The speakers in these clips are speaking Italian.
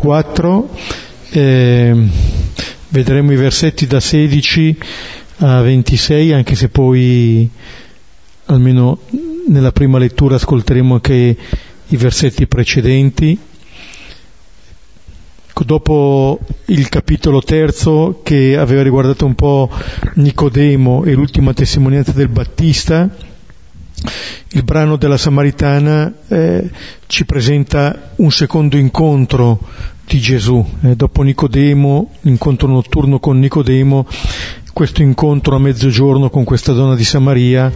4, eh, vedremo i versetti da 16 a 26, anche se poi almeno nella prima lettura ascolteremo anche i versetti precedenti. Dopo il capitolo terzo che aveva riguardato un po' Nicodemo e l'ultima testimonianza del Battista, il brano della Samaritana eh, ci presenta un secondo incontro di Gesù. Eh, dopo Nicodemo, l'incontro notturno con Nicodemo, questo incontro a mezzogiorno con questa donna di Samaria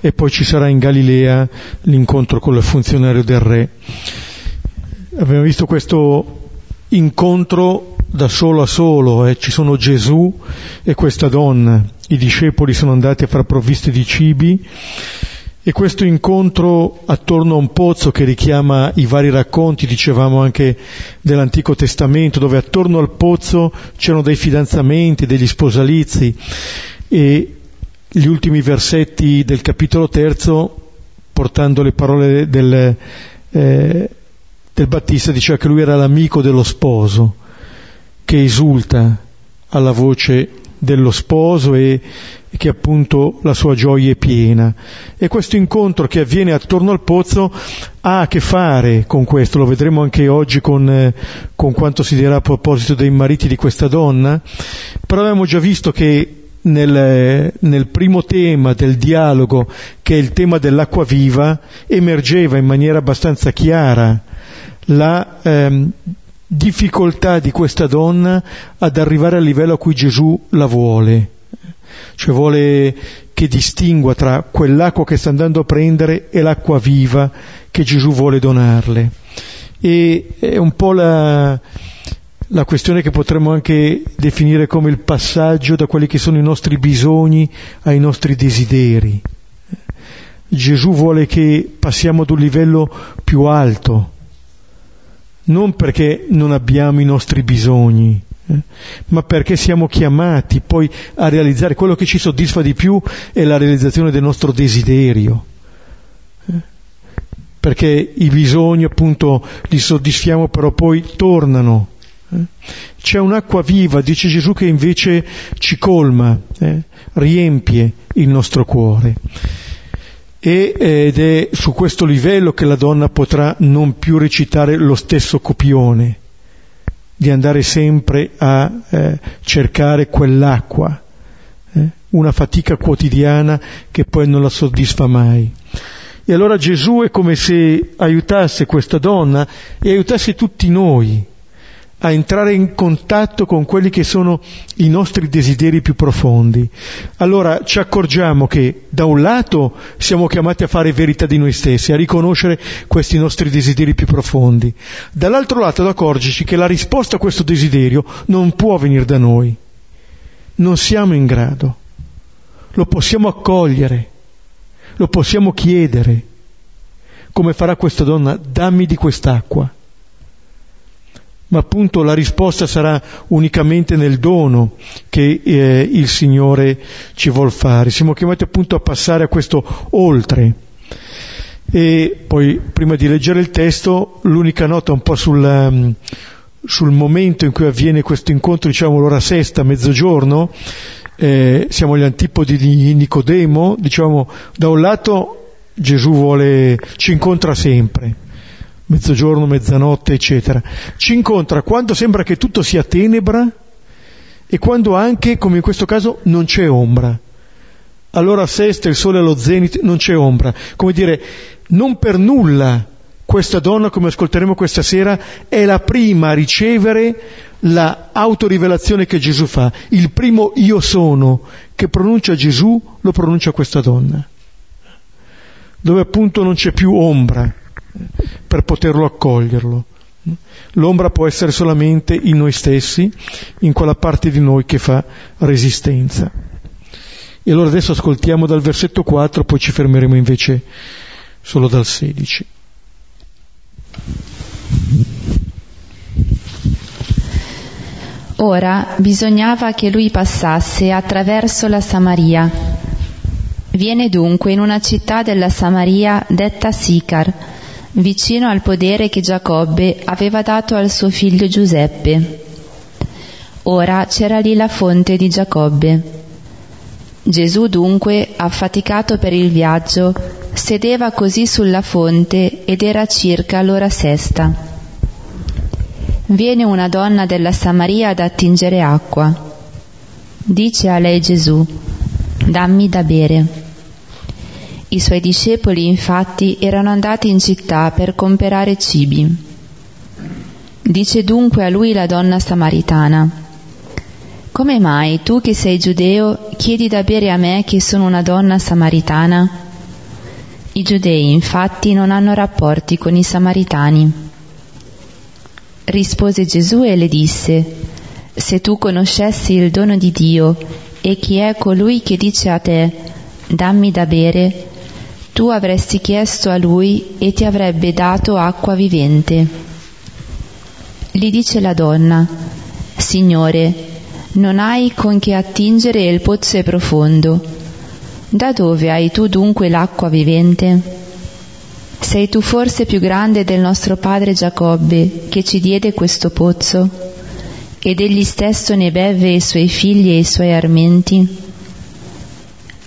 e poi ci sarà in Galilea l'incontro con il funzionario del re. Abbiamo visto questo incontro da solo a solo, eh. ci sono Gesù e questa donna, i discepoli sono andati a far provviste di cibi e questo incontro attorno a un pozzo che richiama i vari racconti, dicevamo anche dell'Antico Testamento, dove attorno al pozzo c'erano dei fidanzamenti, degli sposalizi e gli ultimi versetti del capitolo terzo, portando le parole del, eh, del Battista, diceva che lui era l'amico dello sposo, che esulta alla voce dello sposo e che appunto la sua gioia è piena. E questo incontro che avviene attorno al pozzo ha a che fare con questo, lo vedremo anche oggi con, eh, con quanto si dirà a proposito dei mariti di questa donna, però abbiamo già visto che nel, nel, primo tema del dialogo, che è il tema dell'acqua viva, emergeva in maniera abbastanza chiara la ehm, difficoltà di questa donna ad arrivare al livello a cui Gesù la vuole cioè vuole che distingua tra quell'acqua che sta andando a prendere e l'acqua viva che Gesù vuole donarle. E è un po' la, la questione che potremmo anche definire come il passaggio da quelli che sono i nostri bisogni ai nostri desideri. Gesù vuole che passiamo ad un livello più alto, non perché non abbiamo i nostri bisogni, eh? ma perché siamo chiamati poi a realizzare quello che ci soddisfa di più è la realizzazione del nostro desiderio. Eh? Perché i bisogni appunto li soddisfiamo però poi tornano. Eh? C'è un'acqua viva, dice Gesù, che invece ci colma, eh? riempie il nostro cuore. Ed è su questo livello che la donna potrà non più recitare lo stesso copione, di andare sempre a eh, cercare quell'acqua, eh? una fatica quotidiana che poi non la soddisfa mai. E allora Gesù è come se aiutasse questa donna e aiutasse tutti noi a entrare in contatto con quelli che sono i nostri desideri più profondi. Allora ci accorgiamo che da un lato siamo chiamati a fare verità di noi stessi, a riconoscere questi nostri desideri più profondi, dall'altro lato ad accorgerci che la risposta a questo desiderio non può venire da noi, non siamo in grado, lo possiamo accogliere, lo possiamo chiedere, come farà questa donna, dammi di quest'acqua ma appunto la risposta sarà unicamente nel dono che eh, il Signore ci vuol fare. Siamo chiamati appunto a passare a questo oltre. E poi, prima di leggere il testo, l'unica nota un po' sul, um, sul momento in cui avviene questo incontro, diciamo l'ora sesta, mezzogiorno, eh, siamo agli antipodi di Nicodemo, diciamo, da un lato Gesù vuole, ci incontra sempre, mezzogiorno, mezzanotte, eccetera. Ci incontra quando sembra che tutto sia tenebra e quando anche, come in questo caso, non c'è ombra. Allora a sesta, il sole allo zenit, non c'è ombra. Come dire, non per nulla questa donna, come ascolteremo questa sera, è la prima a ricevere la autorivelazione che Gesù fa. Il primo io sono che pronuncia Gesù lo pronuncia questa donna, dove appunto non c'è più ombra per poterlo accoglierlo. L'ombra può essere solamente in noi stessi, in quella parte di noi che fa resistenza. E allora adesso ascoltiamo dal versetto 4, poi ci fermeremo invece solo dal 16. Ora bisognava che lui passasse attraverso la Samaria. Viene dunque in una città della Samaria detta Sicar, vicino al podere che Giacobbe aveva dato al suo figlio Giuseppe. Ora c'era lì la fonte di Giacobbe. Gesù dunque, affaticato per il viaggio, sedeva così sulla fonte ed era circa l'ora sesta. Viene una donna della Samaria ad attingere acqua. Dice a lei Gesù, dammi da bere. I suoi discepoli infatti erano andati in città per comprare cibi. Dice dunque a lui la donna samaritana, Come mai tu che sei giudeo chiedi da bere a me che sono una donna samaritana? I giudei infatti non hanno rapporti con i samaritani. Rispose Gesù e le disse, Se tu conoscessi il dono di Dio e chi è colui che dice a te, dammi da bere, tu avresti chiesto a lui e ti avrebbe dato acqua vivente. Gli dice la donna, Signore, non hai con che attingere e il pozzo è profondo. Da dove hai tu dunque l'acqua vivente? Sei tu forse più grande del nostro padre Giacobbe che ci diede questo pozzo? Ed egli stesso ne beve i suoi figli e i suoi armenti?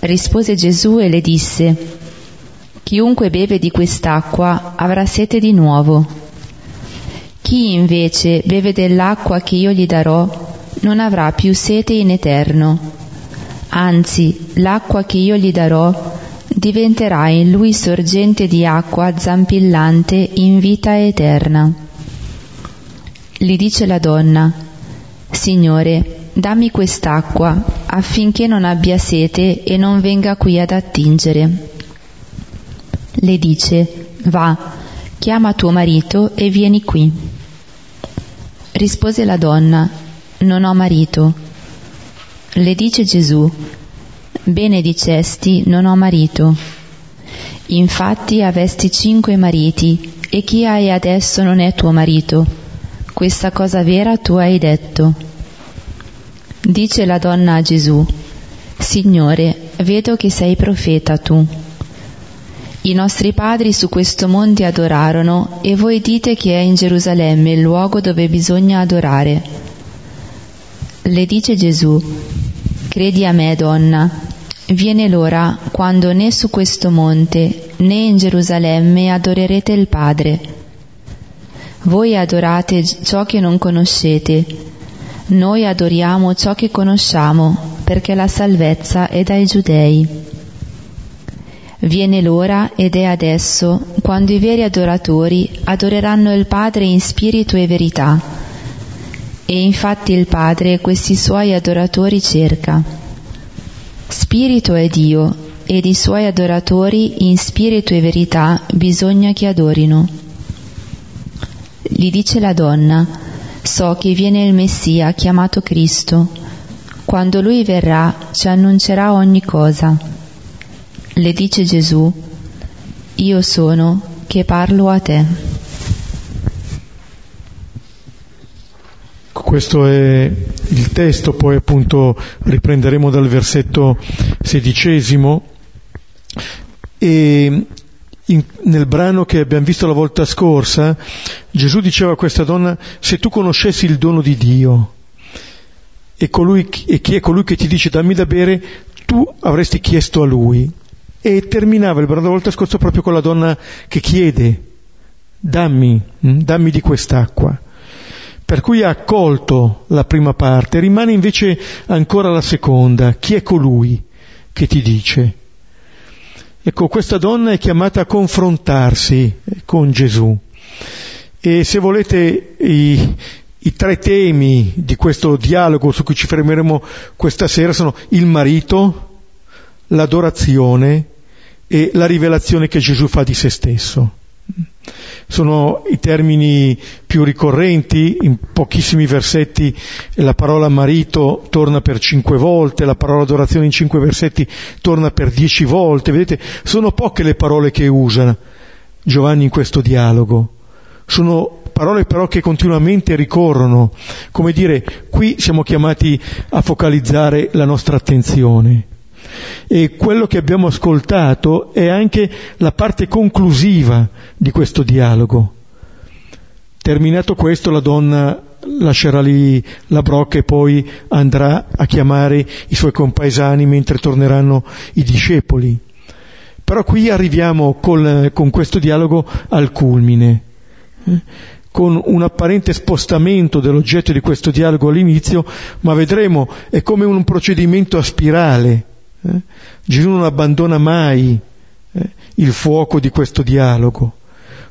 Rispose Gesù e le disse, Chiunque beve di quest'acqua avrà sete di nuovo. Chi invece beve dell'acqua che io gli darò non avrà più sete in eterno. Anzi, l'acqua che io gli darò diventerà in lui sorgente di acqua zampillante in vita eterna. Gli dice la donna, Signore, dammi quest'acqua affinché non abbia sete e non venga qui ad attingere le dice, va, chiama tuo marito e vieni qui. Rispose la donna, non ho marito. Le dice Gesù, bene dicesti, non ho marito. Infatti avesti cinque mariti e chi hai adesso non è tuo marito. Questa cosa vera tu hai detto. Dice la donna a Gesù, Signore, vedo che sei profeta tu. I nostri padri su questo monte adorarono e voi dite che è in Gerusalemme il luogo dove bisogna adorare. Le dice Gesù, credi a me donna, viene l'ora quando né su questo monte né in Gerusalemme adorerete il Padre. Voi adorate ciò che non conoscete, noi adoriamo ciò che conosciamo, perché la salvezza è dai giudei. Viene l'ora ed è adesso quando i veri adoratori adoreranno il Padre in spirito e verità. E infatti il Padre questi suoi adoratori cerca. Spirito è Dio ed i suoi adoratori in spirito e verità bisogna che adorino. Gli dice la donna, so che viene il Messia chiamato Cristo. Quando lui verrà ci annuncerà ogni cosa le dice Gesù, io sono che parlo a te. Questo è il testo, poi appunto riprenderemo dal versetto sedicesimo e in, nel brano che abbiamo visto la volta scorsa Gesù diceva a questa donna se tu conoscessi il dono di Dio e, colui, e chi è colui che ti dice dammi da bere, tu avresti chiesto a lui e terminava il brano della volta scorsa proprio con la donna che chiede, dammi, mm, dammi di quest'acqua. Per cui ha accolto la prima parte, rimane invece ancora la seconda, chi è colui che ti dice? Ecco, questa donna è chiamata a confrontarsi con Gesù. E se volete i, i tre temi di questo dialogo su cui ci fermeremo questa sera sono il marito, l'adorazione e la rivelazione che Gesù fa di se stesso. Sono i termini più ricorrenti, in pochissimi versetti la parola marito torna per cinque volte, la parola adorazione in cinque versetti torna per dieci volte, vedete, sono poche le parole che usa Giovanni in questo dialogo, sono parole però che continuamente ricorrono, come dire, qui siamo chiamati a focalizzare la nostra attenzione E quello che abbiamo ascoltato è anche la parte conclusiva di questo dialogo. Terminato questo, la donna lascerà lì la brocca e poi andrà a chiamare i suoi compaesani mentre torneranno i discepoli. Però qui arriviamo col, con questo dialogo al culmine, eh? con un apparente spostamento dell'oggetto di questo dialogo all'inizio, ma vedremo è come un procedimento a spirale. Eh? Gesù non abbandona mai eh, il fuoco di questo dialogo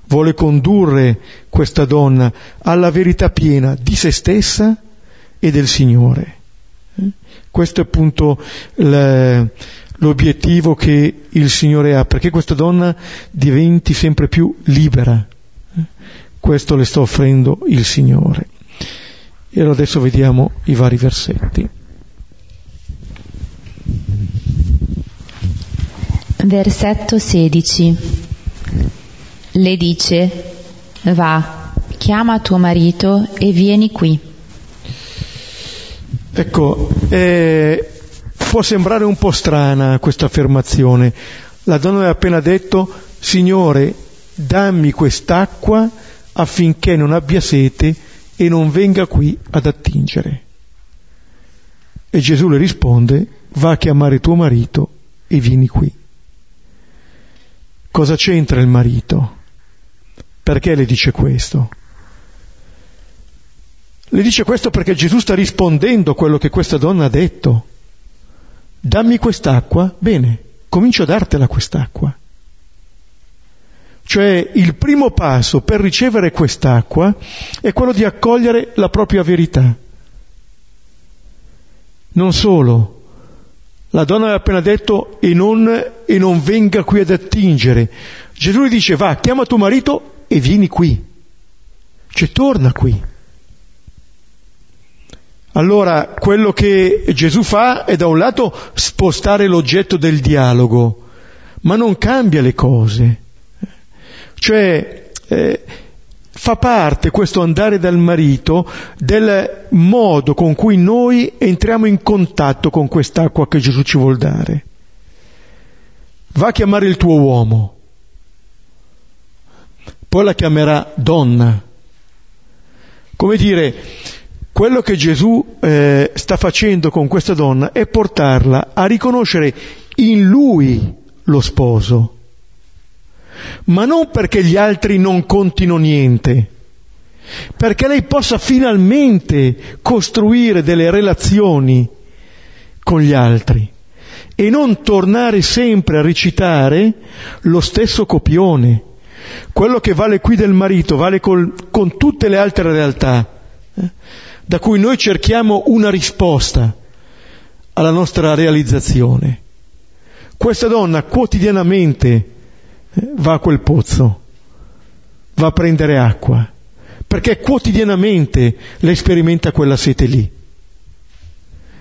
vuole condurre questa donna alla verità piena di se stessa e del Signore. Eh? Questo è appunto l'obiettivo che il Signore ha, perché questa donna diventi sempre più libera. Eh? Questo le sta offrendo il Signore. E allora adesso vediamo i vari versetti. Versetto 16 le dice, va, chiama tuo marito e vieni qui. Ecco, eh, può sembrare un po' strana questa affermazione. La donna aveva appena detto, Signore, dammi quest'acqua affinché non abbia sete e non venga qui ad attingere. E Gesù le risponde, va a chiamare tuo marito e vieni qui. Cosa c'entra il marito? Perché le dice questo? Le dice questo perché Gesù sta rispondendo a quello che questa donna ha detto. Dammi quest'acqua, bene, comincio a dartela quest'acqua. Cioè il primo passo per ricevere quest'acqua è quello di accogliere la propria verità. Non solo, la donna aveva appena detto e non, e non venga qui ad attingere. Gesù le dice va, chiama tuo marito e vieni qui, cioè torna qui. Allora quello che Gesù fa è da un lato spostare l'oggetto del dialogo, ma non cambia le cose. Cioè eh, fa parte questo andare dal marito del modo con cui noi entriamo in contatto con quest'acqua che Gesù ci vuol dare. Va a chiamare il tuo uomo, poi la chiamerà donna. Come dire, quello che Gesù eh, sta facendo con questa donna è portarla a riconoscere in lui lo sposo, ma non perché gli altri non contino niente, perché lei possa finalmente costruire delle relazioni con gli altri e non tornare sempre a recitare lo stesso copione quello che vale qui del marito vale col, con tutte le altre realtà, eh, da cui noi cerchiamo una risposta alla nostra realizzazione. Questa donna quotidianamente va a quel pozzo, va a prendere acqua, perché quotidianamente lei sperimenta quella sete lì.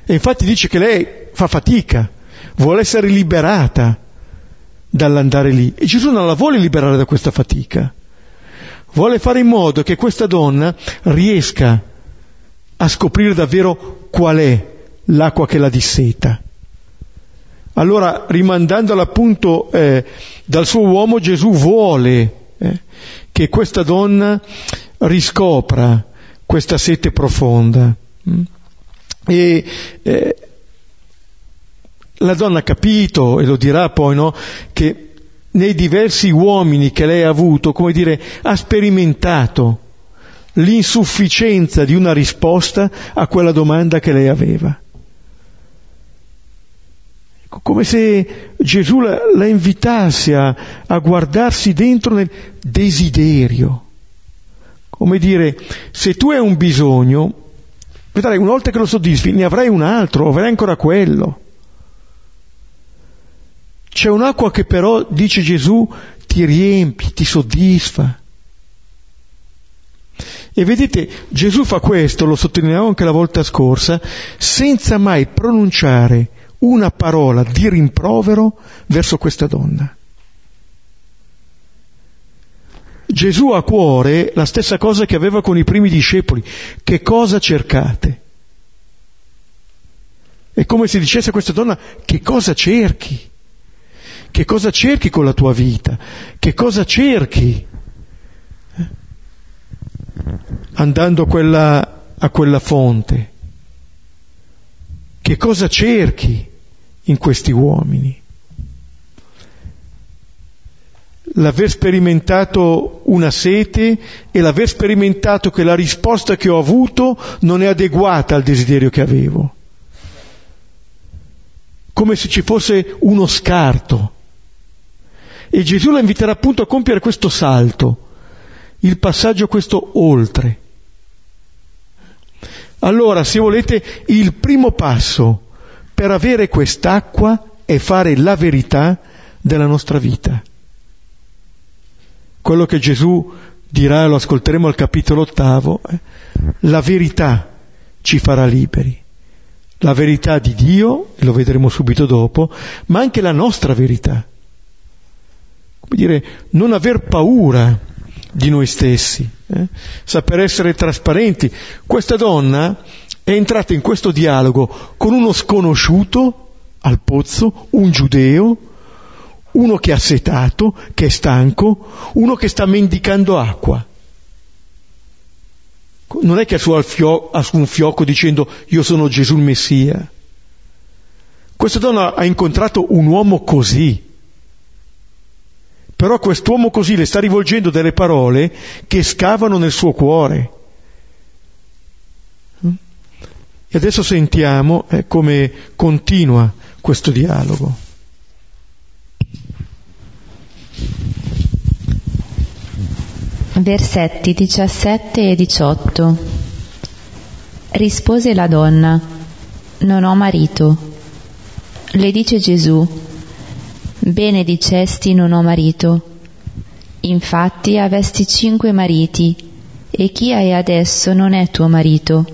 E infatti dice che lei fa fatica, vuole essere liberata dall'andare lì. E Gesù non la vuole liberare da questa fatica. Vuole fare in modo che questa donna riesca a scoprire davvero qual è l'acqua che la disseta. Allora, rimandandola appunto eh, dal suo uomo, Gesù vuole eh, che questa donna riscopra questa sete profonda. Mm? E eh, la donna ha capito, e lo dirà poi, no, che nei diversi uomini che lei ha avuto, come dire, ha sperimentato l'insufficienza di una risposta a quella domanda che lei aveva. Come se Gesù la, la invitasse a, a guardarsi dentro nel desiderio. Come dire, se tu hai un bisogno, vedrai, una volta che lo soddisfi, ne avrai un altro, avrai ancora quello. C'è un'acqua che però, dice Gesù, ti riempie, ti soddisfa. E vedete, Gesù fa questo, lo sottolineavo anche la volta scorsa, senza mai pronunciare una parola di rimprovero verso questa donna. Gesù ha a cuore la stessa cosa che aveva con i primi discepoli. Che cosa cercate? È come se dicesse a questa donna che cosa cerchi? Che cosa cerchi con la tua vita? Che cosa cerchi? Eh? Andando a quella, a quella fonte. Che cosa cerchi in questi uomini? L'aver sperimentato una sete e l'aver sperimentato che la risposta che ho avuto non è adeguata al desiderio che avevo. Come se ci fosse uno scarto e Gesù la inviterà appunto a compiere questo salto, il passaggio questo oltre. Allora, se volete, il primo passo per avere quest'acqua è fare la verità della nostra vita. Quello che Gesù dirà, lo ascolteremo al capitolo ottavo, eh, la verità ci farà liberi. La verità di Dio, e lo vedremo subito dopo, ma anche la nostra verità come dire, non aver paura di noi stessi, eh? saper essere trasparenti. Questa donna è entrata in questo dialogo con uno sconosciuto al pozzo, un giudeo, uno che è assetato, che è stanco, uno che sta mendicando acqua. Non è che ha su, un fiocco dicendo io sono Gesù il Messia. Questa donna ha incontrato un uomo così, però quest'uomo così le sta rivolgendo delle parole che scavano nel suo cuore. E adesso sentiamo eh, come continua questo dialogo. Versetti 17 e 18 Rispose la donna, non ho marito. Le dice Gesù, Bene dicesti non ho marito. Infatti avesti cinque mariti, e chi hai adesso non è tuo marito.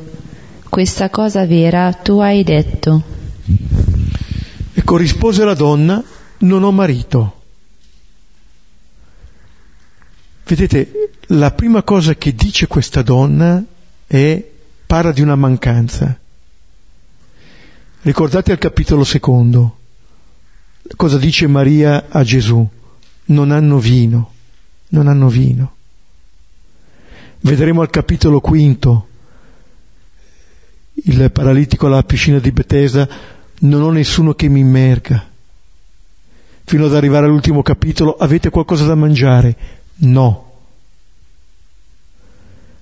Questa cosa vera tu hai detto. E corrispose la donna, non ho marito. Vedete, la prima cosa che dice questa donna è parla di una mancanza. Ricordate al capitolo secondo Cosa dice Maria a Gesù? Non hanno vino, non hanno vino. Vedremo al capitolo quinto il paralitico alla piscina di Bethesda, non ho nessuno che mi immerga. Fino ad arrivare all'ultimo capitolo, avete qualcosa da mangiare? No.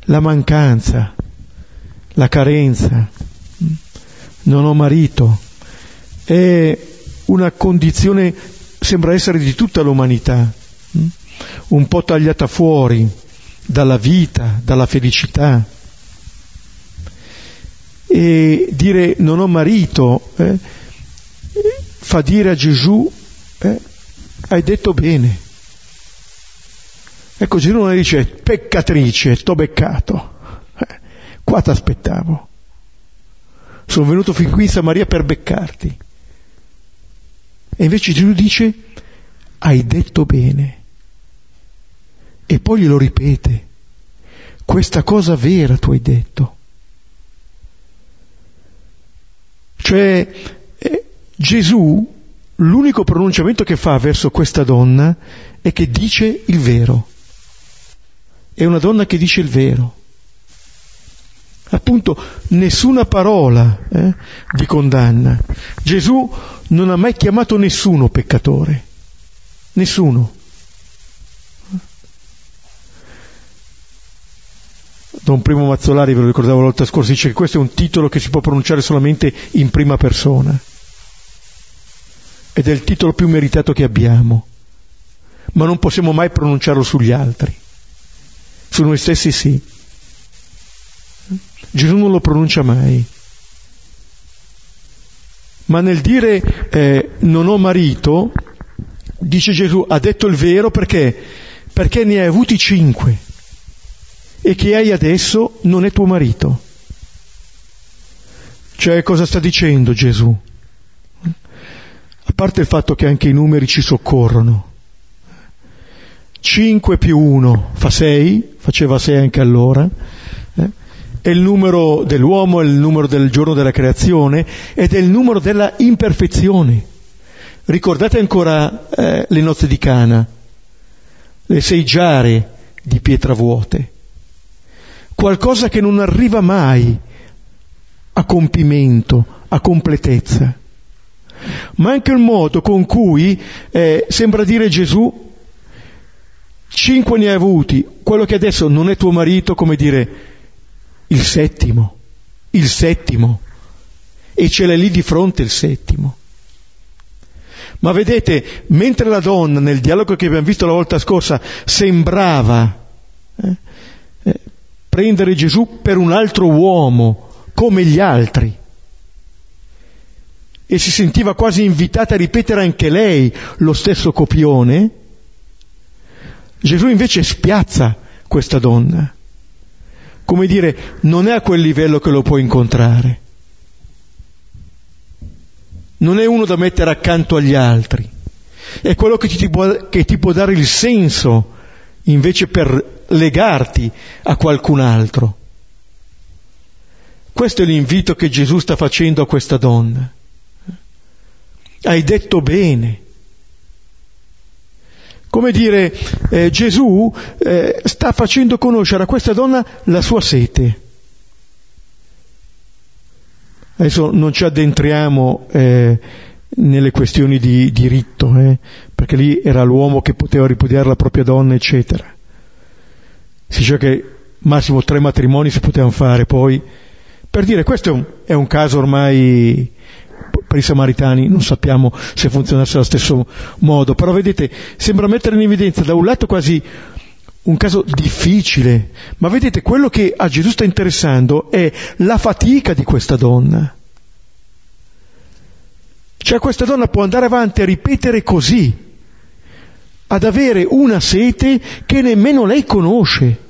La mancanza, la carenza, non ho marito, è una condizione, sembra essere di tutta l'umanità, hm? un po' tagliata fuori dalla vita, dalla felicità. E dire non ho marito eh, fa dire a Gesù eh, hai detto bene. Ecco, Gesù non dice peccatrice, t'ho beccato. Eh, qua aspettavo. Sono venuto fin qui in Samaria per beccarti. E invece Gesù dice, hai detto bene. E poi glielo ripete, questa cosa vera tu hai detto. Cioè, eh, Gesù, l'unico pronunciamento che fa verso questa donna è che dice il vero. È una donna che dice il vero. Appunto, nessuna parola eh, di condanna. Gesù non ha mai chiamato nessuno peccatore. Nessuno. Don Primo Mazzolari, ve lo ricordavo la volta scorsa, dice che questo è un titolo che si può pronunciare solamente in prima persona. Ed è il titolo più meritato che abbiamo. Ma non possiamo mai pronunciarlo sugli altri. Su noi stessi sì. Gesù non lo pronuncia mai. Ma nel dire eh, non ho marito, dice Gesù, ha detto il vero perché? Perché ne hai avuti cinque e che hai adesso non è tuo marito. Cioè cosa sta dicendo Gesù? A parte il fatto che anche i numeri ci soccorrono. 5 più 1 fa 6, faceva 6 anche allora? È il numero dell'uomo, è il numero del giorno della creazione ed è il numero della imperfezione. Ricordate ancora eh, le nozze di Cana, le sei giare di pietra vuote, qualcosa che non arriva mai a compimento, a completezza, ma anche il modo con cui eh, sembra dire Gesù, cinque ne hai avuti, quello che adesso non è tuo marito, come dire, il settimo, il settimo, e ce l'è lì di fronte il settimo. Ma vedete, mentre la donna, nel dialogo che abbiamo visto la volta scorsa, sembrava eh, eh, prendere Gesù per un altro uomo, come gli altri, e si sentiva quasi invitata a ripetere anche lei lo stesso copione, Gesù invece spiazza questa donna. Come dire, non è a quel livello che lo puoi incontrare non è uno da mettere accanto agli altri, è quello che ti, può, che ti può dare il senso invece per legarti a qualcun altro. Questo è l'invito che Gesù sta facendo a questa donna. Hai detto bene. Come dire, eh, Gesù eh, sta facendo conoscere a questa donna la sua sete. Adesso non ci addentriamo eh, nelle questioni di diritto, eh, perché lì era l'uomo che poteva ripudiare la propria donna, eccetera. Si dice che massimo tre matrimoni si potevano fare, poi per dire questo è un, è un caso ormai per i samaritani, non sappiamo se funzionasse allo stesso modo, però vedete, sembra mettere in evidenza da un lato quasi un caso difficile, ma vedete quello che a Gesù sta interessando è la fatica di questa donna. Cioè questa donna può andare avanti a ripetere così, ad avere una sete che nemmeno lei conosce.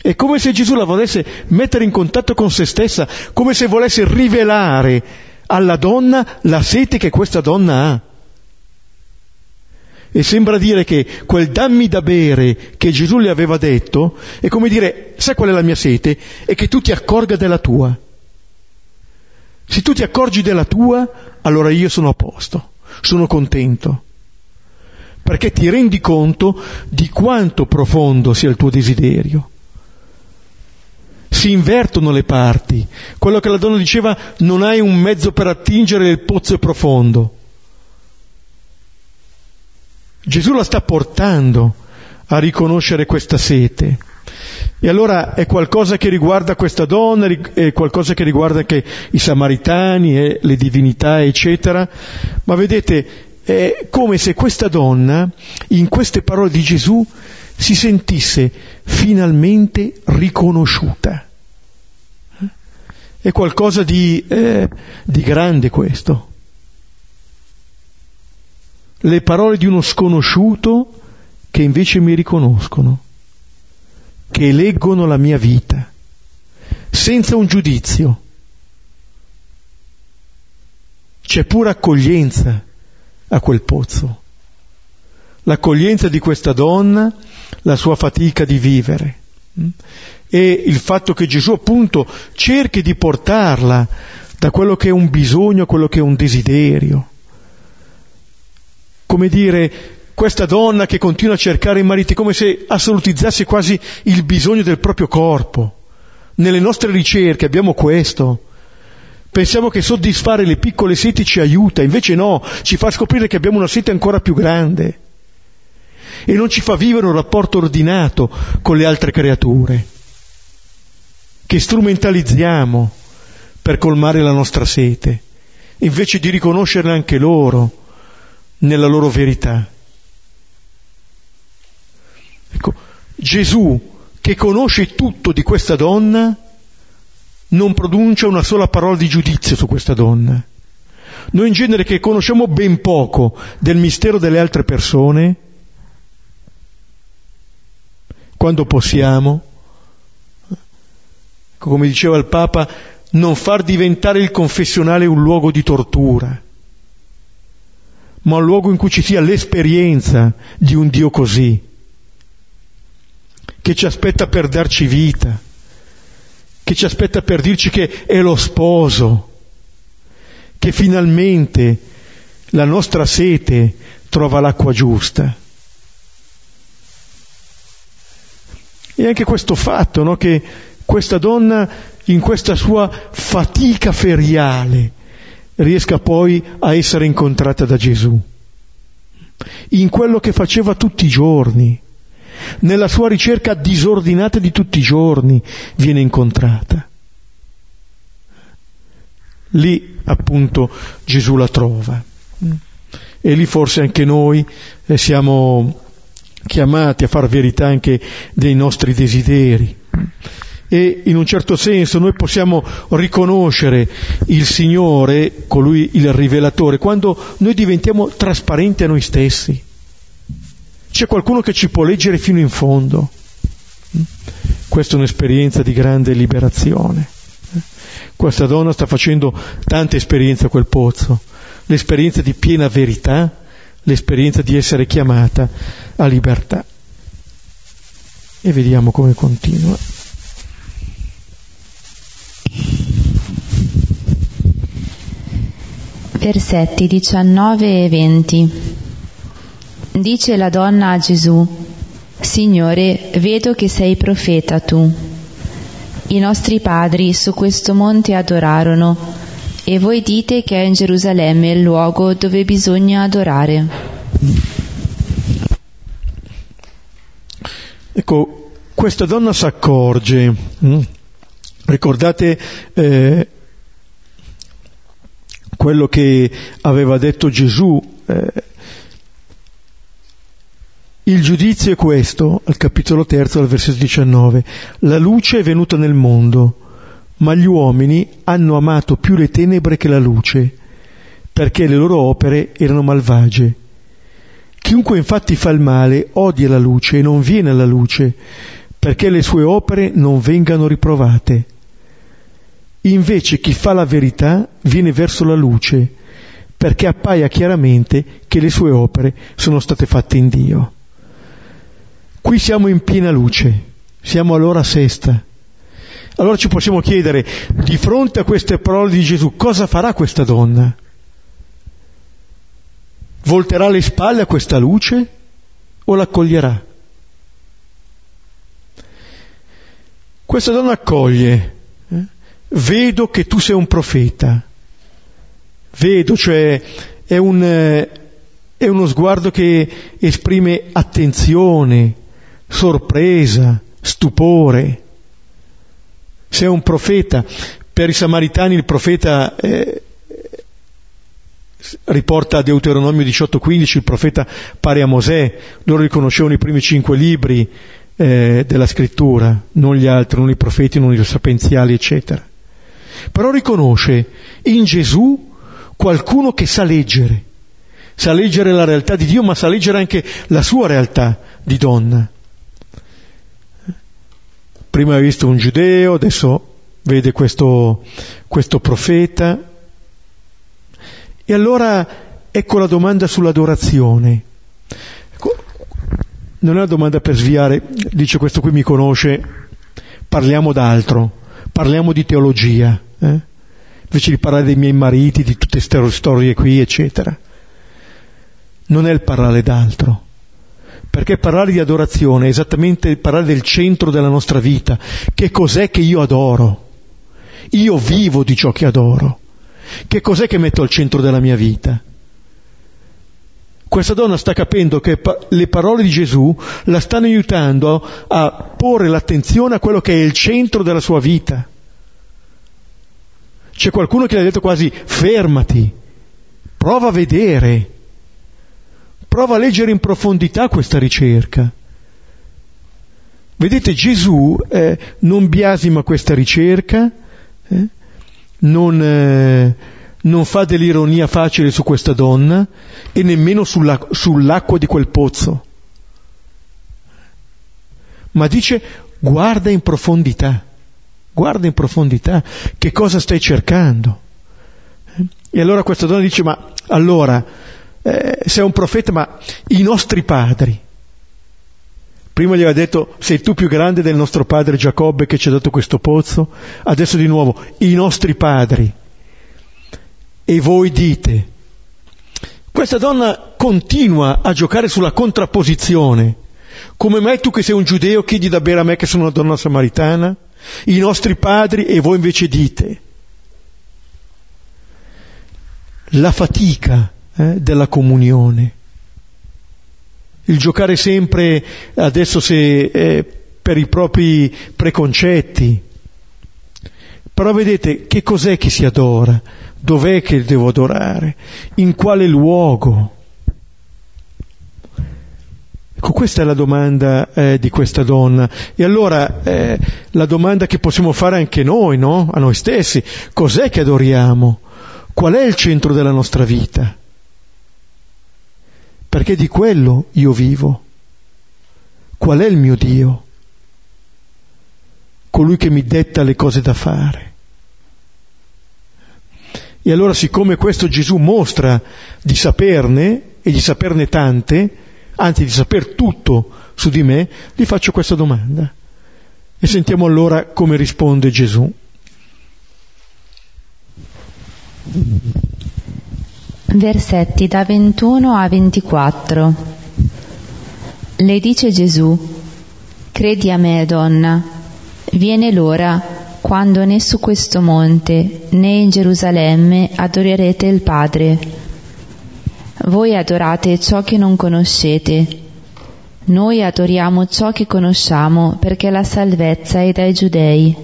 È come se Gesù la volesse mettere in contatto con se stessa, come se volesse rivelare alla donna la sete che questa donna ha. E sembra dire che quel dammi da bere che Gesù le aveva detto è come dire, sai qual è la mia sete? È che tu ti accorga della tua. Se tu ti accorgi della tua, allora io sono a posto, sono contento, perché ti rendi conto di quanto profondo sia il tuo desiderio. Si invertono le parti. Quello che la donna diceva, non hai un mezzo per attingere il pozzo profondo. Gesù la sta portando a riconoscere questa sete. E allora è qualcosa che riguarda questa donna, è qualcosa che riguarda anche i samaritani, e le divinità, eccetera. Ma vedete, è come se questa donna, in queste parole di Gesù, si sentisse finalmente riconosciuta. È qualcosa di, eh, di grande questo le parole di uno sconosciuto che invece mi riconoscono, che leggono la mia vita, senza un giudizio. C'è pura accoglienza a quel pozzo, l'accoglienza di questa donna, la sua fatica di vivere mm? e il fatto che Gesù appunto cerchi di portarla da quello che è un bisogno a quello che è un desiderio come dire, questa donna che continua a cercare i mariti, come se assolutizzasse quasi il bisogno del proprio corpo. Nelle nostre ricerche abbiamo questo. Pensiamo che soddisfare le piccole seti ci aiuta, invece no, ci fa scoprire che abbiamo una sete ancora più grande e non ci fa vivere un rapporto ordinato con le altre creature, che strumentalizziamo per colmare la nostra sete, invece di riconoscerle anche loro nella loro verità. Ecco, Gesù, che conosce tutto di questa donna, non pronuncia una sola parola di giudizio su questa donna. Noi in genere che conosciamo ben poco del mistero delle altre persone, quando possiamo, come diceva il Papa, non far diventare il confessionale un luogo di tortura ma un luogo in cui ci sia l'esperienza di un Dio così, che ci aspetta per darci vita, che ci aspetta per dirci che è lo sposo, che finalmente la nostra sete trova l'acqua giusta. E anche questo fatto, no, che questa donna in questa sua fatica feriale riesca poi a essere incontrata da Gesù, in quello che faceva tutti i giorni, nella sua ricerca disordinata di tutti i giorni viene incontrata. Lì appunto Gesù la trova. E lì forse anche noi eh, siamo chiamati a far verità anche dei nostri desideri. E in un certo senso noi possiamo riconoscere il Signore, colui il rivelatore, quando noi diventiamo trasparenti a noi stessi. C'è qualcuno che ci può leggere fino in fondo. Questa è un'esperienza di grande liberazione. Questa donna sta facendo tante esperienze a quel pozzo, l'esperienza di piena verità, l'esperienza di essere chiamata a libertà. E vediamo come continua. Versetti 19 e 20 Dice la donna a Gesù, Signore, vedo che sei profeta tu. I nostri padri su questo monte adorarono e voi dite che è in Gerusalemme il luogo dove bisogna adorare. Ecco, questa donna si accorge, hm? ricordate eh, quello che aveva detto Gesù, eh, il giudizio è questo, al capitolo terzo, al versetto 19. La luce è venuta nel mondo, ma gli uomini hanno amato più le tenebre che la luce, perché le loro opere erano malvagie. Chiunque infatti fa il male odia la luce e non viene alla luce, perché le sue opere non vengano riprovate. Invece chi fa la verità viene verso la luce, perché appaia chiaramente che le sue opere sono state fatte in Dio. Qui siamo in piena luce, siamo all'ora sesta. Allora ci possiamo chiedere, di fronte a queste parole di Gesù, cosa farà questa donna? Volterà le spalle a questa luce o l'accoglierà? Questa donna accoglie, eh? vedo che tu sei un profeta, vedo, cioè è, un, eh, è uno sguardo che esprime attenzione, sorpresa, stupore. Se è un profeta, per i samaritani il profeta eh, riporta a Deuteronomio 18:15 il profeta pare a Mosè, loro riconoscevano i primi cinque libri eh, della scrittura, non gli altri, non i profeti, non i sapienziali, eccetera. Però riconosce in Gesù qualcuno che sa leggere, sa leggere la realtà di Dio, ma sa leggere anche la sua realtà di donna. Prima ha visto un giudeo, adesso vede questo, questo profeta. E allora ecco la domanda sull'adorazione. Ecco, non è una domanda per sviare, dice questo qui mi conosce, parliamo d'altro, parliamo di teologia, eh? invece di parlare dei miei mariti, di tutte queste storie qui, eccetera. Non è il parlare d'altro perché parlare di adorazione è esattamente parlare del centro della nostra vita. Che cos'è che io adoro? Io vivo di ciò che adoro. Che cos'è che metto al centro della mia vita? Questa donna sta capendo che le parole di Gesù la stanno aiutando a porre l'attenzione a quello che è il centro della sua vita. C'è qualcuno che le ha detto quasi fermati, prova a vedere prova a leggere in profondità questa ricerca. Vedete, Gesù eh, non biasima questa ricerca, eh, non, eh, non, fa dell'ironia facile su questa donna e nemmeno sulla, sull'acqua di quel pozzo, ma dice guarda in profondità, guarda in profondità che cosa stai cercando. E allora questa donna dice ma allora eh, sei un profeta, ma i nostri padri, Prima gli aveva detto sei tu più grande del nostro padre Giacobbe che ci ha dato questo pozzo, adesso di nuovo i nostri padri. E voi dite. Questa donna continua a giocare sulla contrapposizione. Come mai tu che sei un giudeo chiedi da bere a me che sono una donna samaritana? I nostri padri e voi invece dite. La fatica eh, della comunione il giocare sempre adesso se eh, per i propri preconcetti. Però vedete che cos'è che si adora? Dov'è che devo adorare? In quale luogo? Ecco, questa è la domanda eh, di questa donna. E allora eh, la domanda che possiamo fare anche noi, no? A noi stessi, cos'è che adoriamo? Qual è il centro della nostra vita? Perché di quello io vivo. Qual è il mio Dio? Colui che mi detta le cose da fare. E allora siccome questo Gesù mostra di saperne e di saperne tante, anzi di saper tutto su di me, gli faccio questa domanda. E sentiamo allora come risponde Gesù. Versetti da 21 a 24. Le dice Gesù, credi a me, donna, viene l'ora quando né su questo monte né in Gerusalemme adorerete il Padre. Voi adorate ciò che non conoscete. Noi adoriamo ciò che conosciamo perché la salvezza è dai giudei.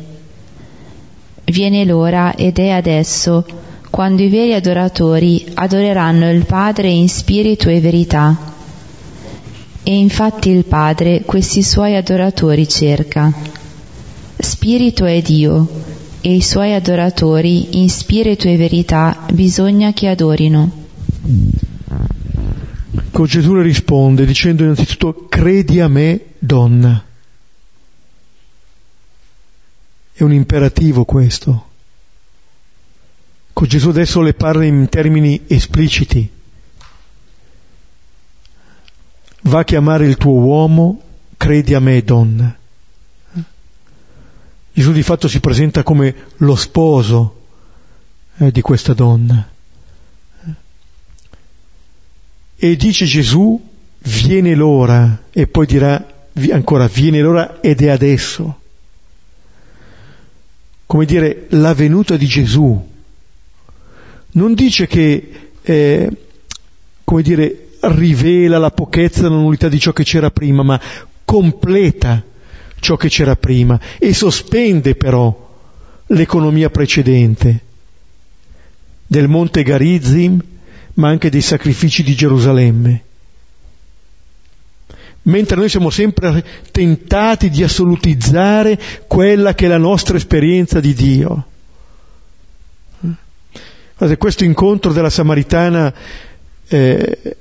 Viene l'ora ed è adesso quando i veri adoratori adoreranno il Padre in spirito e verità. E infatti il Padre questi suoi adoratori cerca. Spirito è Dio, e i suoi adoratori in spirito e verità bisogna che adorino. Con Gesù le risponde dicendo innanzitutto credi a me donna. È un imperativo questo. Con Gesù adesso le parla in termini espliciti. Va a chiamare il tuo uomo, credi a me donna. Gesù di fatto si presenta come lo sposo eh, di questa donna. E dice Gesù, viene l'ora, e poi dirà ancora, viene l'ora ed è adesso. Come dire, la venuta di Gesù non dice che, eh, come dire, rivela la pochezza e la nullità di ciò che c'era prima, ma completa ciò che c'era prima e sospende però l'economia precedente del monte Garizim, ma anche dei sacrifici di Gerusalemme. Mentre noi siamo sempre tentati di assolutizzare quella che è la nostra esperienza di Dio. Questo incontro della Samaritana eh,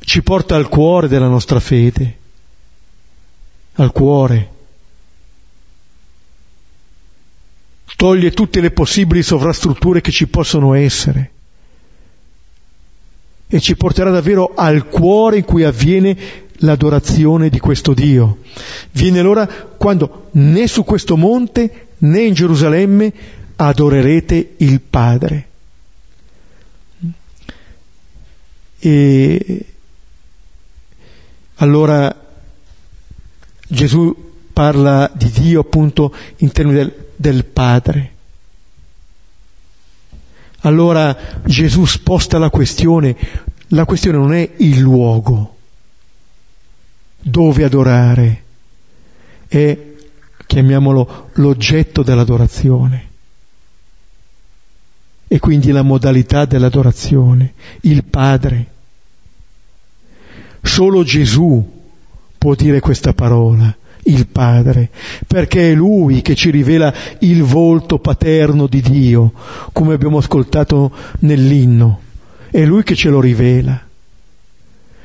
ci porta al cuore della nostra fede, al cuore. Toglie tutte le possibili sovrastrutture che ci possono essere e ci porterà davvero al cuore in cui avviene l'adorazione di questo Dio. Viene l'ora quando né su questo monte né in Gerusalemme adorerete il Padre. E allora Gesù parla di Dio appunto in termini del, del Padre. Allora Gesù sposta la questione, la questione non è il luogo dove adorare, è, chiamiamolo, l'oggetto dell'adorazione e quindi la modalità dell'adorazione, il Padre. Solo Gesù può dire questa parola, il Padre, perché è Lui che ci rivela il volto paterno di Dio, come abbiamo ascoltato nell'inno. È Lui che ce lo rivela.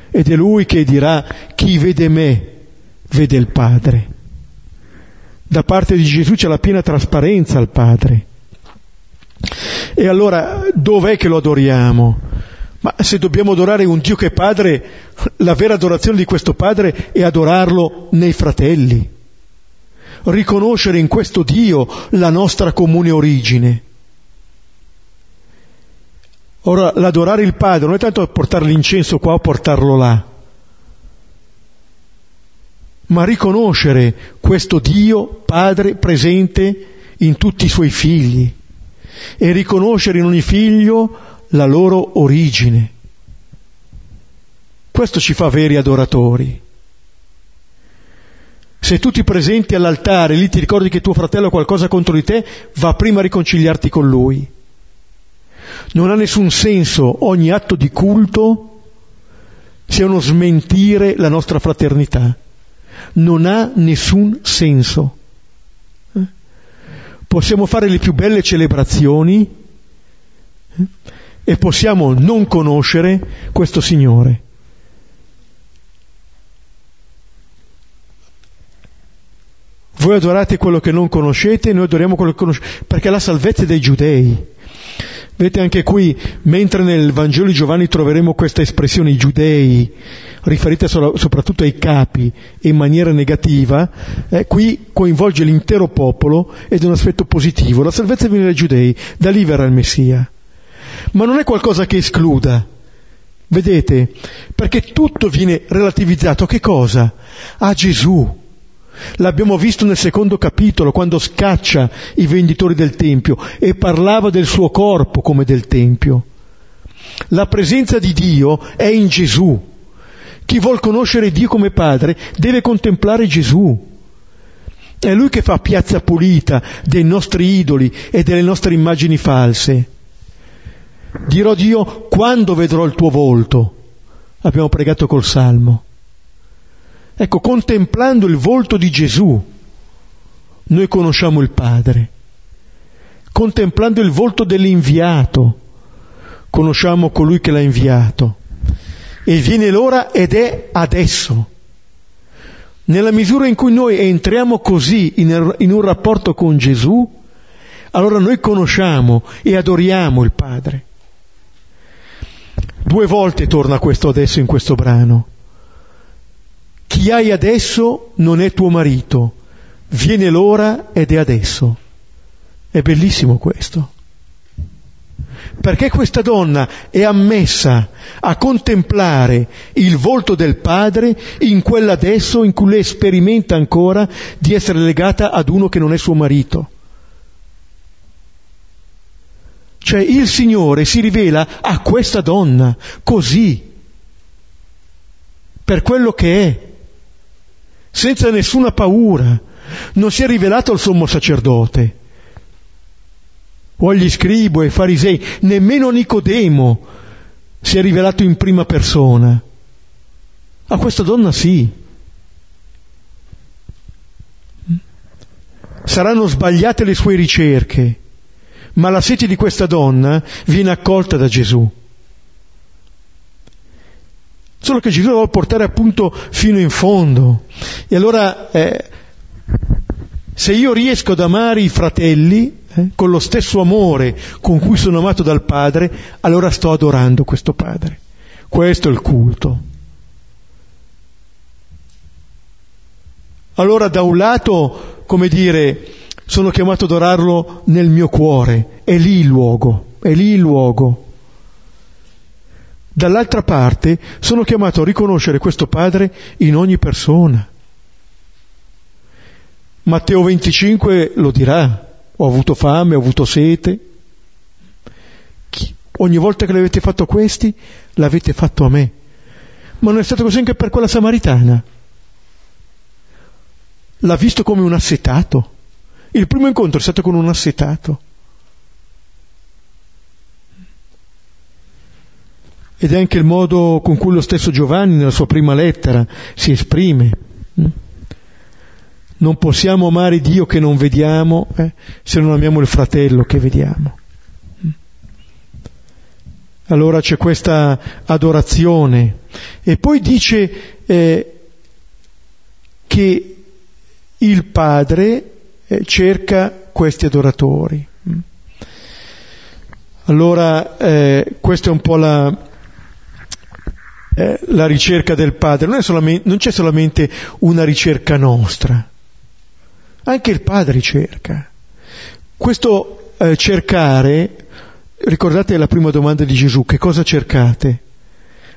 Ed è Lui che dirà chi vede me vede il Padre. Da parte di Gesù c'è la piena trasparenza al Padre. E allora dov'è che lo adoriamo? Ma se dobbiamo adorare un Dio che è Padre, la vera adorazione di questo Padre è adorarlo nei fratelli, riconoscere in questo Dio la nostra comune origine. Ora, l'adorare il Padre non è tanto portare l'incenso qua o portarlo là, ma riconoscere questo Dio Padre presente in tutti i suoi figli e riconoscere in ogni figlio la loro origine. Questo ci fa veri adoratori. Se tu ti presenti all'altare e lì ti ricordi che tuo fratello ha qualcosa contro di te, va prima a riconciliarti con lui. Non ha nessun senso ogni atto di culto sia uno smentire la nostra fraternità. Non ha nessun senso. Eh? Possiamo fare le più belle celebrazioni eh? E possiamo non conoscere questo Signore. Voi adorate quello che non conoscete, noi adoriamo quello che conosciamo, perché la salvezza è dei giudei. Vedete anche qui, mentre nel Vangelo di Giovanni troveremo questa espressione i giudei, riferita soprattutto ai capi in maniera negativa, eh, qui coinvolge l'intero popolo ed è un aspetto positivo. La salvezza viene dai giudei, da lì verrà il Messia. Ma non è qualcosa che escluda. Vedete? Perché tutto viene relativizzato che cosa? A Gesù. L'abbiamo visto nel secondo capitolo, quando scaccia i venditori del Tempio e parlava del suo corpo come del Tempio. La presenza di Dio è in Gesù. Chi vuol conoscere Dio come Padre deve contemplare Gesù. È Lui che fa piazza pulita dei nostri idoli e delle nostre immagini false. Dirò Dio quando vedrò il tuo volto. Abbiamo pregato col Salmo. Ecco, contemplando il volto di Gesù, noi conosciamo il Padre. Contemplando il volto dell'inviato, conosciamo colui che l'ha inviato. E viene l'ora ed è adesso. Nella misura in cui noi entriamo così in, un rapporto con Gesù, allora noi conosciamo e adoriamo il Padre. Due volte torna questo adesso in questo brano. Chi hai adesso non è tuo marito, viene l'ora ed è adesso. È bellissimo questo. Perché questa donna è ammessa a contemplare il volto del padre in quell'adesso in cui lei sperimenta ancora di essere legata ad uno che non è suo marito. Cioè il Signore si rivela a questa donna così, per quello che è senza nessuna paura. Non si è rivelato al sommo sacerdote o agli scribo e farisei, nemmeno Nicodemo si è rivelato in prima persona. A questa donna sì. Saranno sbagliate le sue ricerche, ma la sete di questa donna viene accolta da Gesù. Solo che Gesù la vuole portare appunto fino in fondo. E allora, eh, se io riesco ad amare i fratelli eh, con lo stesso amore con cui sono amato dal Padre, allora sto adorando questo Padre. Questo è il culto. Allora da un lato, come dire, sono chiamato ad adorarlo nel mio cuore, è lì il luogo, è lì il luogo. Dall'altra parte sono chiamato a riconoscere questo Padre in ogni persona. Matteo 25 lo dirà, ho avuto fame, ho avuto sete. Ogni volta che l'avete fatto a questi, l'avete fatto a me. Ma non è stato così anche per quella samaritana. L'ha visto come un assetato. Il primo incontro è stato con un assetato. ed è anche il modo con cui lo stesso Giovanni nella sua prima lettera si esprime. Non possiamo amare Dio che non vediamo eh, se non amiamo il fratello che vediamo. Allora c'è questa adorazione e poi dice eh, che il Padre eh, cerca questi adoratori. Allora eh, questa è un po' la, eh, la ricerca del Padre, non, non, c'è solamente una ricerca nostra, anche il Padre cerca. Questo eh, cercare, ricordate la prima domanda di Gesù, che cosa cercate?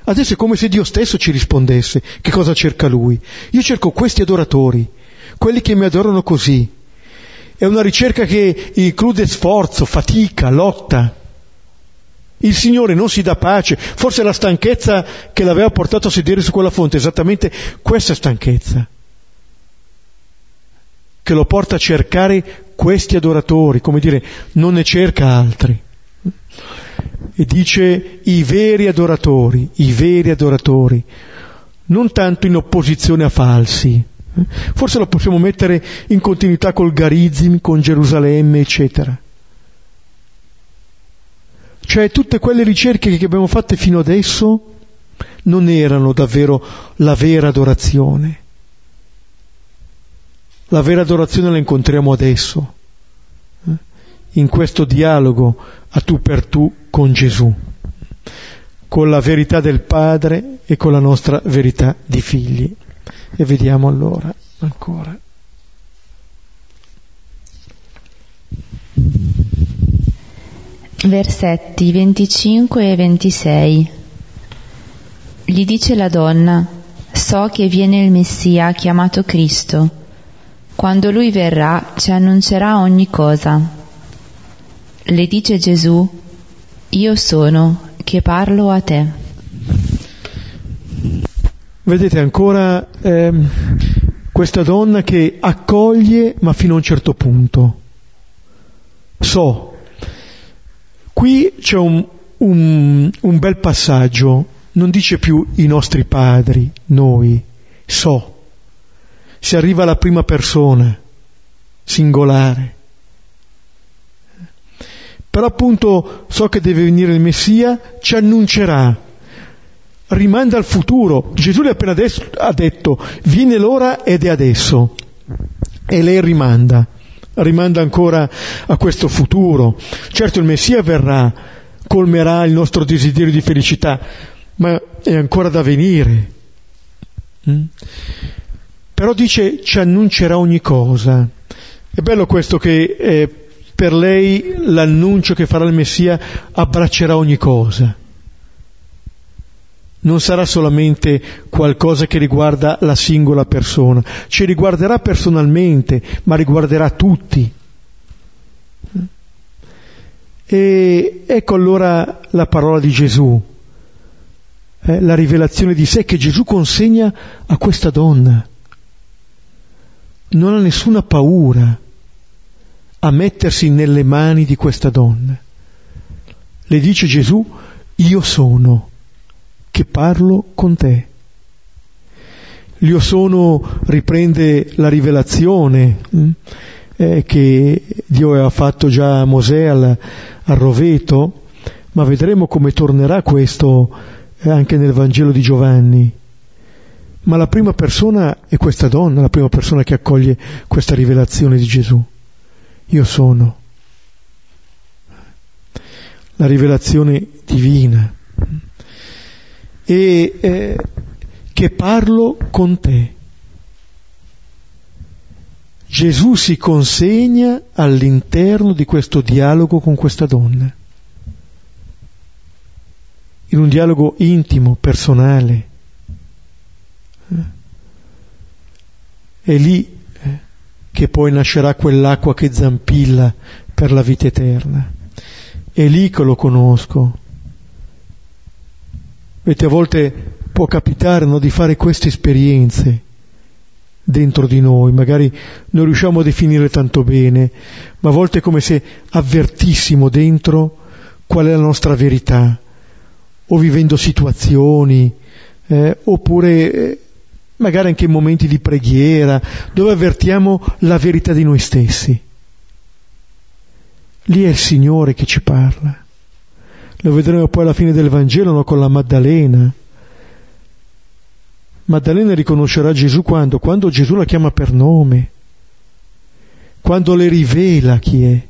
Adesso è come se Dio stesso ci rispondesse che cosa cerca Lui. Io cerco questi adoratori, quelli che mi adorano così. È una ricerca che include sforzo, fatica, lotta. Il Signore non si dà pace, forse la stanchezza che l'aveva portato a sedere su quella fonte, esattamente questa stanchezza, che lo porta a cercare questi adoratori, come dire, non ne cerca altri e dice i veri adoratori, i veri adoratori, non tanto in opposizione a falsi. Forse lo possiamo mettere in continuità col Garizim, con Gerusalemme, eccetera. Cioè tutte quelle ricerche che abbiamo fatte fino adesso non erano davvero la vera adorazione. La vera adorazione la incontriamo adesso, eh? in questo dialogo a tu per tu con Gesù, con la verità del Padre e con la nostra verità di figli. E vediamo allora ancora. Versetti 25 e 26. Gli dice la donna, so che viene il Messia chiamato Cristo. Quando lui verrà ci annuncerà ogni cosa. Le dice Gesù, io sono che parlo a te. Vedete ancora ehm, questa donna che accoglie ma fino a un certo punto. So, qui c'è un, un, un bel passaggio, non dice più i nostri padri, noi, so. Si arriva alla prima persona, singolare però appunto so che deve venire il Messia, ci annuncerà, rimanda al futuro. Gesù le ha appena adesso, ha detto, viene l'ora ed è adesso. E lei rimanda, rimanda ancora a questo futuro. Certo il Messia verrà, colmerà il nostro desiderio di felicità, ma è ancora da venire. Mm? Però dice ci annuncerà ogni cosa. È bello questo che eh, per lei l'annuncio che farà il Messia abbraccerà ogni cosa. Non sarà solamente qualcosa che riguarda la singola persona, ci riguarderà personalmente, ma riguarderà tutti. E ecco allora la parola di Gesù, eh, la rivelazione di sé che Gesù consegna a questa donna. Non ha nessuna paura a mettersi nelle mani di questa donna. Le dice Gesù, io sono che parlo con te. L'io sono riprende la rivelazione hm, eh, che Dio aveva fatto già a Mosè al, al roveto, ma vedremo come tornerà questo eh, anche nel Vangelo di Giovanni. Ma la prima persona è questa donna, la prima persona che accoglie questa rivelazione di Gesù io sono. La rivelazione divina. E eh, che parlo con te. Gesù si consegna all'interno di questo dialogo con questa donna, in un dialogo intimo, personale. È lì che poi nascerà quell'acqua che zampilla per la vita eterna. È lì che lo conosco. Vedete, a volte può capitare no, di fare queste esperienze dentro di noi, magari non riusciamo a definire tanto bene, ma a volte è come se avvertissimo dentro qual è la nostra verità, o vivendo situazioni, eh, oppure eh, magari anche in momenti di preghiera, dove avvertiamo la verità di noi stessi. Lì è il Signore che ci parla. Lo vedremo poi alla fine del Vangelo no? con la Maddalena. Maddalena riconoscerà Gesù quando? Quando Gesù la chiama per nome, quando le rivela chi è.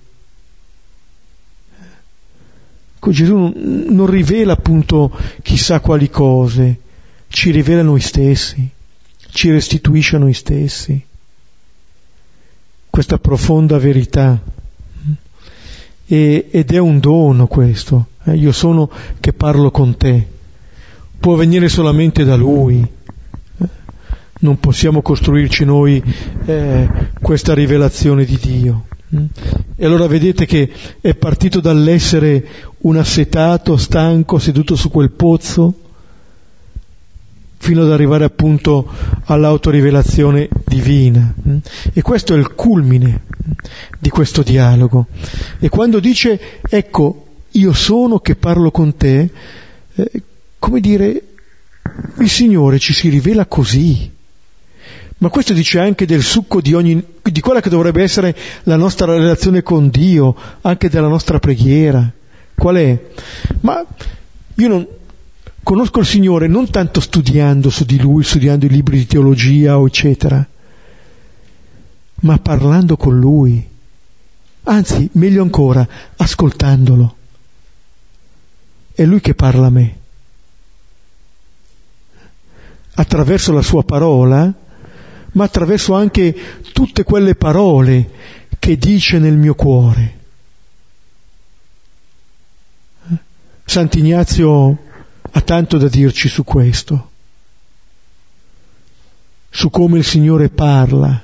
Gesù non rivela appunto chissà quali cose, ci rivela noi stessi, ci restituisce a noi stessi questa profonda verità. E, ed è un dono questo. Eh, io sono che parlo con te. Può venire solamente da Lui. Eh, non possiamo costruirci noi eh, questa rivelazione di Dio. Mm. E allora vedete che è partito dall'essere un assetato, stanco, seduto su quel pozzo, fino ad arrivare appunto all'autorivelazione divina. E questo è il culmine di questo dialogo. E quando dice, ecco, io sono che parlo con te, eh, come dire, il Signore ci si rivela così. Ma questo dice anche del succo di ogni, di quella che dovrebbe essere la nostra relazione con Dio, anche della nostra preghiera. Qual è? Ma io non, conosco il Signore non tanto studiando su di Lui, studiando i libri di teologia o eccetera, ma parlando con Lui. Anzi, meglio ancora, ascoltandolo. È Lui che parla a me. Attraverso la sua parola, ma attraverso anche tutte quelle parole che dice nel mio cuore. Sant'Ignazio ha tanto da dirci su questo, su come il Signore parla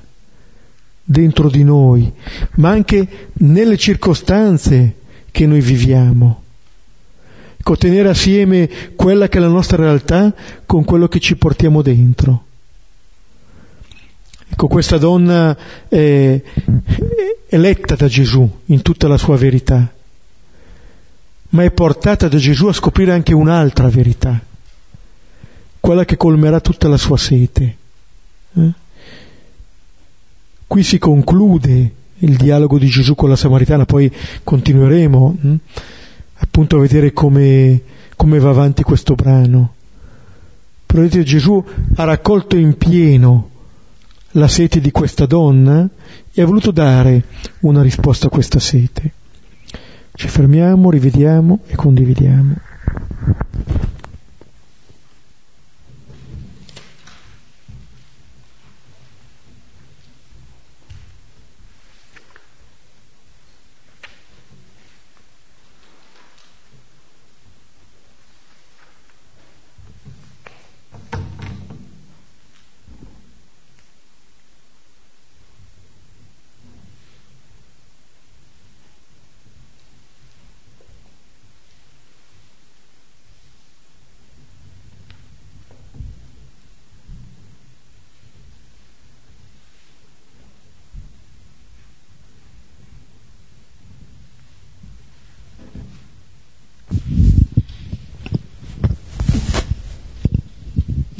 dentro di noi, ma anche nelle circostanze che noi viviamo. Ecco, tenere assieme quella che è la nostra realtà con quello che ci portiamo dentro. Ecco, questa donna è, letta da Gesù in tutta la sua verità ma è portata da Gesù a scoprire anche un'altra verità, quella che colmerà tutta la sua sete. Eh? Qui si conclude il dialogo di Gesù con la Samaritana, poi continueremo hm? Appunto a vedere come, come va avanti questo brano. Però vedete, Gesù ha raccolto in pieno la sete di questa donna e ha voluto dare una risposta a questa sete. Ci fermiamo, rivediamo e condividiamo.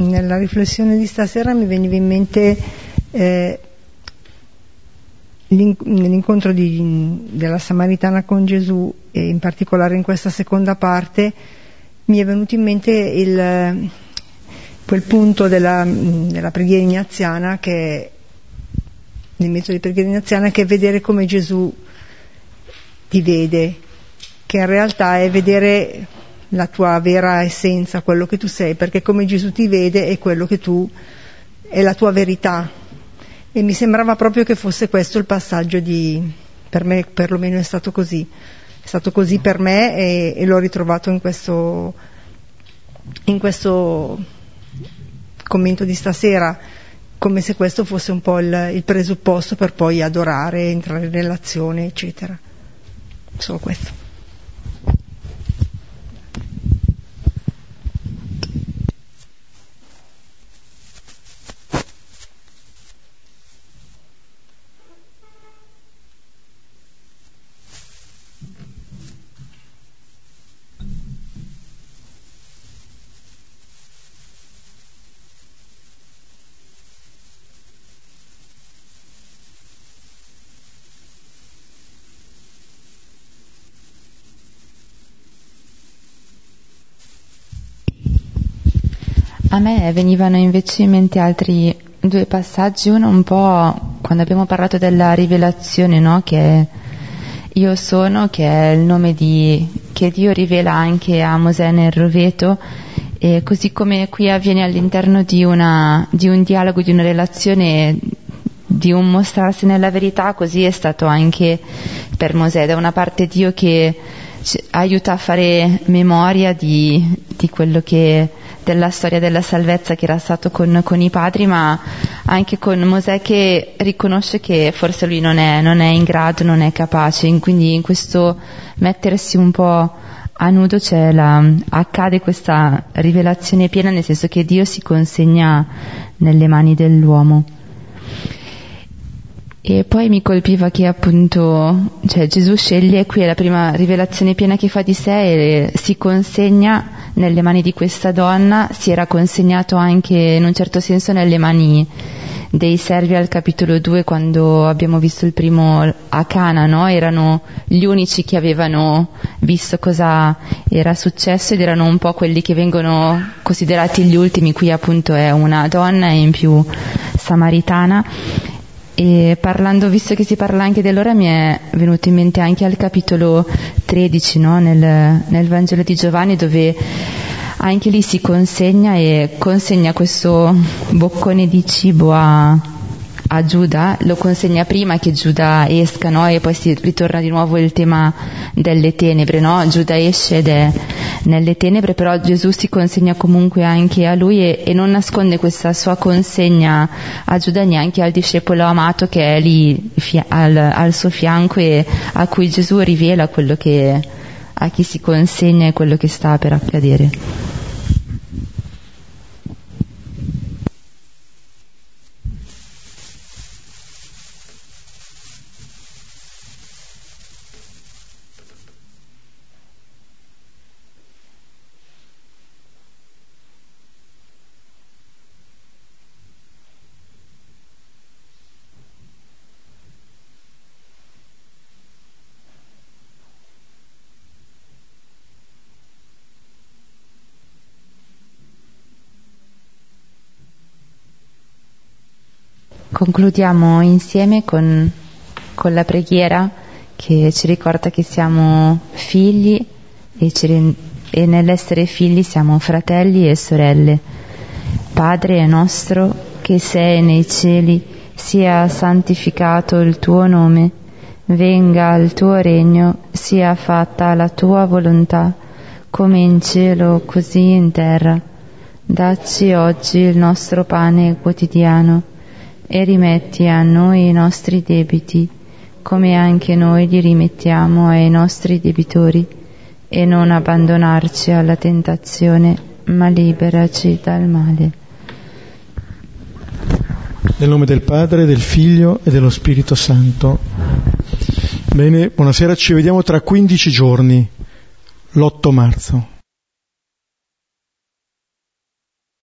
Nella riflessione di stasera mi veniva in mente eh, l'incontro di, della Samaritana con Gesù e in particolare in questa seconda parte mi è venuto in mente il, quel punto della, della preghiera ignaziana che nel metodo di preghiera ignaziana che è vedere come Gesù ti vede che in realtà è vedere la tua vera essenza, quello che tu sei, perché come Gesù ti vede è quello che tu è la tua verità. E mi sembrava proprio che fosse questo il passaggio di, per me perlomeno è stato così, è stato così per me e, e l'ho ritrovato in questo, in questo commento di stasera, come se questo fosse un po' il, il presupposto per poi adorare, entrare in relazione, eccetera. Solo questo. Me venivano invece in mente altri due passaggi, uno un po' quando abbiamo parlato della rivelazione, no? che io sono, che è il nome di, che Dio rivela anche a Mosè nel roveto E così come qui avviene all'interno di, una, di un dialogo, di una relazione, di un mostrarsi nella verità, così è stato anche per Mosè. Da una parte Dio che aiuta a fare memoria di, di quello che della storia della salvezza che era stato con, con, i padri, ma anche con Mosè che riconosce che forse lui non è, non è in grado, non è capace. Quindi in questo mettersi un po' a nudo la, accade questa rivelazione piena, nel senso che Dio si consegna nelle mani dell'uomo. E poi mi colpiva che appunto, cioè Gesù sceglie, qui è la prima rivelazione piena che fa di sé e si consegna nelle mani di questa donna, si era consegnato anche in un certo senso nelle mani dei servi al capitolo 2 quando abbiamo visto il primo a Cana, no? erano gli unici che avevano visto cosa era successo ed erano un po' quelli che vengono considerati gli ultimi, qui appunto è una donna e in più samaritana e parlando, visto che si parla anche di allora, mi è venuto in mente anche al capitolo 13, no? nel, nel Vangelo di Giovanni, dove anche lì si consegna e consegna questo boccone di cibo a, a Giuda, lo consegna prima che Giuda esca, no? E poi si ritorna di nuovo il tema delle tenebre, no? Giuda esce ed è nelle tenebre, però Gesù si consegna comunque anche a lui e, e non nasconde questa sua consegna a Giuda neanche al discepolo amato che è lì al, al suo fianco e a cui Gesù rivela quello che a chi si consegna e quello che sta per accadere. Concludiamo insieme con, con, la preghiera che ci ricorda che siamo figli e, ci, e nell'essere figli siamo fratelli e sorelle. Padre nostro che sei nei cieli, sia santificato il tuo nome, venga il tuo regno, sia fatta la tua volontà, come in cielo così in terra. Dacci oggi il nostro pane quotidiano e rimetti a noi i nostri debiti, come anche noi li rimettiamo ai nostri debitori, e non abbandonarci alla tentazione, ma liberaci dal male. Nel nome del Padre, del Figlio e dello Spirito Santo. Bene, buonasera, ci vediamo tra 15 giorni, l'8 marzo.